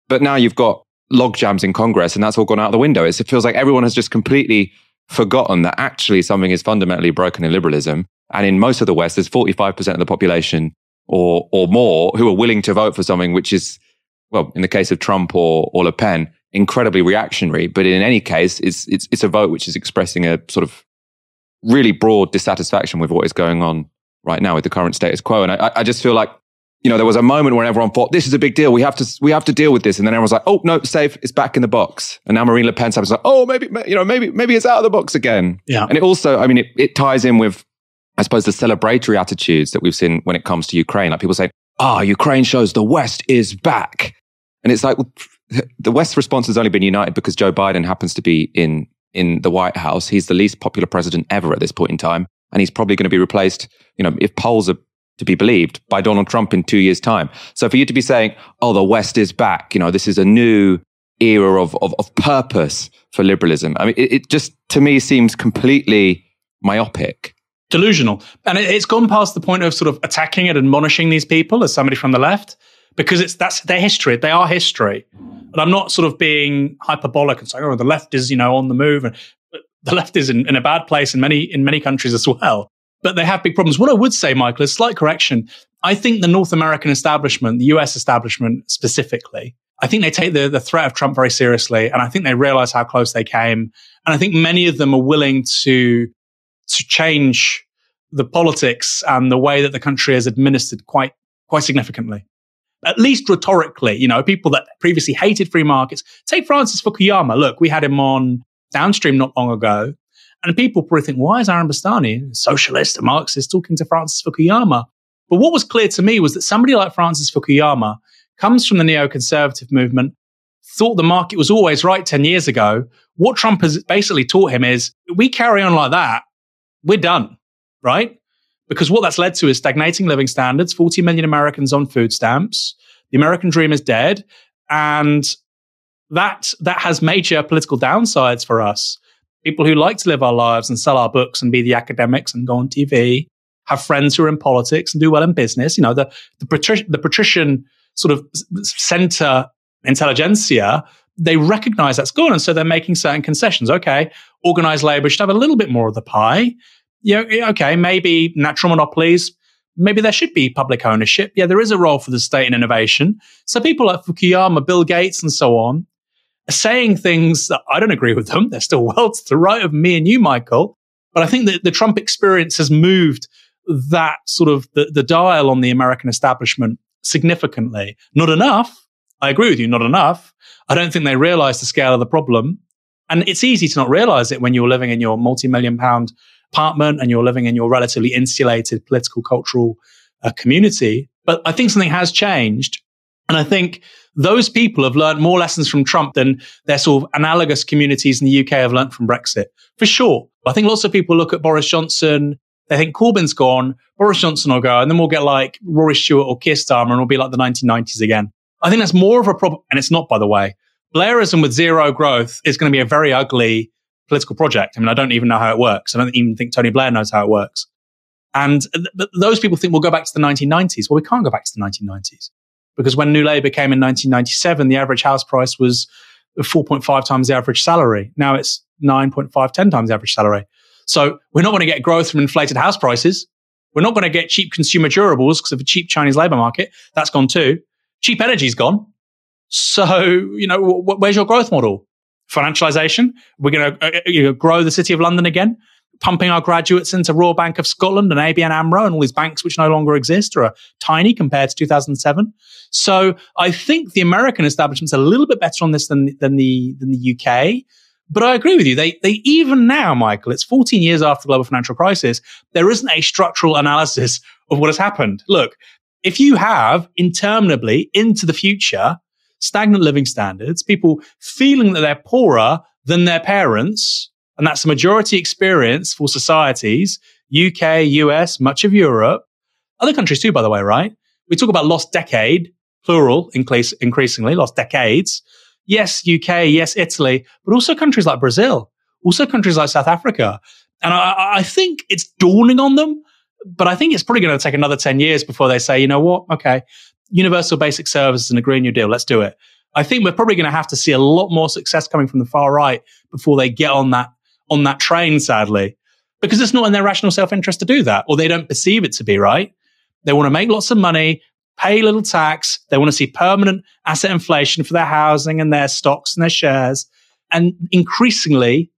But now you've got log jams in Congress and that's all gone out the window. It's, it feels like everyone has just completely forgotten that actually something is fundamentally broken in liberalism. And in most of the West, there's 45% of the population or or more who are willing to vote for something which is, well, in the case of Trump or, or Le Pen, incredibly reactionary. But in any case, it's it's it's a vote which is expressing a sort of really broad dissatisfaction with what is going on right now with the current status quo. And I, I just feel like you know, there was a moment when everyone thought this is a big deal. We have to, we have to deal with this. And then everyone's like, oh no, safe. It's back in the box. And now Marine Le Pen's like, oh, maybe, you know, maybe, maybe it's out of the box again. Yeah. And it also, I mean, it, it ties in with I suppose the celebratory attitudes that we've seen when it comes to Ukraine, like people say, ah, oh, Ukraine shows the West is back. And it's like, well, the West's response has only been united because Joe Biden happens to be in, in the White House. He's the least popular president ever at this point in time. And he's probably going to be replaced, you know, if polls are to be believed, by Donald Trump in two years' time. So for you to be saying, oh, the West is back, you know, this is a new era of, of, of purpose for liberalism. I mean, it, it, just to me seems completely myopic. Delusional. And it, it's gone past the point of sort of attacking and admonishing these people as somebody from the left because it's that's their history. They are history. And I'm not sort of being hyperbolic and saying, oh, the left is, you know, on the move. And uh, the left is in, in a bad place in many in many countries as well. But they have big problems. What I would say, Michael, is slight correction. I think the North American establishment, the US establishment specifically, I think they take the, the threat of Trump very seriously. And I think they realize how close they came. And I think many of them are willing to, to change the politics and the way that the country is administered quite, quite significantly. At least rhetorically, you know, people that previously hated free markets. Take Francis Fukuyama. Look, we had him on downstream not long ago. And people probably think, why is Aaron Bastani, a socialist, a Marxist, talking to Francis Fukuyama? But what was clear to me was that somebody like Francis Fukuyama comes from the neoconservative movement, thought the market was always right 10 years ago. What Trump has basically taught him is we carry on like that, we're done, right? Because what that's led to is stagnating living standards, 40 million Americans on food stamps. The American dream is dead. And that, that has major political downsides for us. People who like to live our lives and sell our books and be the academics and go on TV, have friends who are in politics and do well in business. You know, the, the, patri- the patrician sort of center intelligentsia, they recognize that's gone. And so they're making certain concessions. Okay, organized labor should have a little bit more of the pie. Yeah, okay, maybe natural monopolies, maybe there should be public ownership. Yeah, there is a role for the state in innovation. So people like Fukuyama, Bill Gates, and so on are saying things that I don't agree with them. They're still well to the right of me and you, Michael. But I think that the Trump experience has moved that sort of the, the dial on the American establishment significantly. Not enough. I agree with you, not enough. I don't think they realize the scale of the problem. And it's easy to not realize it when you're living in your multi million pound apartment and you're living in your relatively insulated political, cultural uh, community. But I think something has changed. And I think those people have learned more lessons from Trump than their sort of analogous communities in the UK have learned from Brexit, for sure. I think lots of people look at Boris Johnson they think Corbyn's gone, Boris Johnson will go, and then we'll get like Rory Stewart or Keir Starmer, and we'll be like the 1990s again. I think that's more of a problem, and it's not, by the way. Blairism with zero growth is going to be a very ugly political project. I mean, I don't even know how it works. I don't even think Tony Blair knows how it works. And th- those people think we'll go back to the 1990s. Well, we can't go back to the 1990s because when New Labour came in 1997, the average house price was 4.5 times the average salary. Now it's 9.5, 10 times the average salary. So we're not going to get growth from inflated house prices. We're not going to get cheap consumer durables because of a cheap Chinese labor market. That's gone too. Cheap energy's gone. So, you know, wh- where's your growth model? Financialization. We're going to uh, uh, grow the city of London again, pumping our graduates into Royal Bank of Scotland and ABN AMRO and all these banks which no longer exist or are tiny compared to 2007. So I think the American establishment's a little bit better on this than, than the, than the UK. But I agree with you. They, they even now, Michael, it's 14 years after the global financial crisis, there isn't a structural analysis of what has happened. Look, if you have interminably into the future stagnant living standards, people feeling that they're poorer than their parents, and that's a majority experience for societies, UK, US, much of Europe, other countries too, by the way, right? We talk about lost decade, plural, increase, increasingly, lost decades yes, UK, yes, Italy, but also countries like Brazil, also countries like South Africa. And I, I think it's dawning on them, but I think it's probably going to take another 10 years before they say, you know what? Okay, universal basic services and a Green New Deal, let's do it. I think we're probably going to have to see a lot more success coming from the far right before they get on that on that train, sadly, because it's not in their rational self-interest to do that, or they don't perceive it to be right. They want to make lots of money pay little tax. They want to see permanent asset inflation for their housing and their stocks and their shares. And increasingly,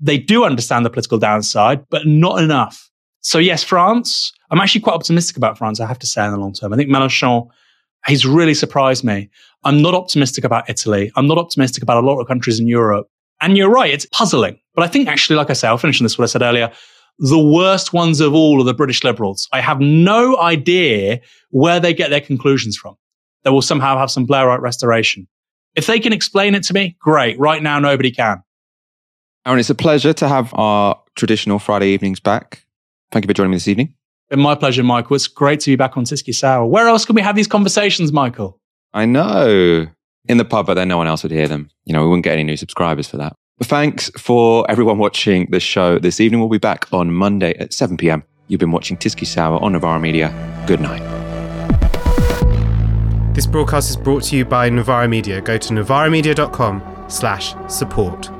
they do understand the political downside, but not enough. So yes, France, I'm actually quite optimistic about France, I have to say, in the long term. I think Mélenchon, he's really surprised me. I'm not optimistic about Italy. I'm not optimistic about a lot of countries in Europe. And you're right, it's puzzling. But I think actually, like I said, I'll finish on this, what I said earlier the worst ones of all are the British Liberals. I have no idea where they get their conclusions from. They will somehow have some Blairite restoration. If they can explain it to me, great. Right now, nobody can. Aaron, it's a pleasure to have our traditional Friday evenings back. Thank you for joining me this evening. Been my pleasure, Michael. It's great to be back on Tysky Sour. Where else can we have these conversations, Michael? I know. In the pub, but then no one else would hear them. You know, we wouldn't get any new subscribers for that. But thanks for everyone watching the show this evening. We'll be back on Monday at 7 p.m. You've been watching Tysky Sour on Novara Media. Good night. This broadcast is brought to you by Novara Media. Go to novaramedia.com slash support.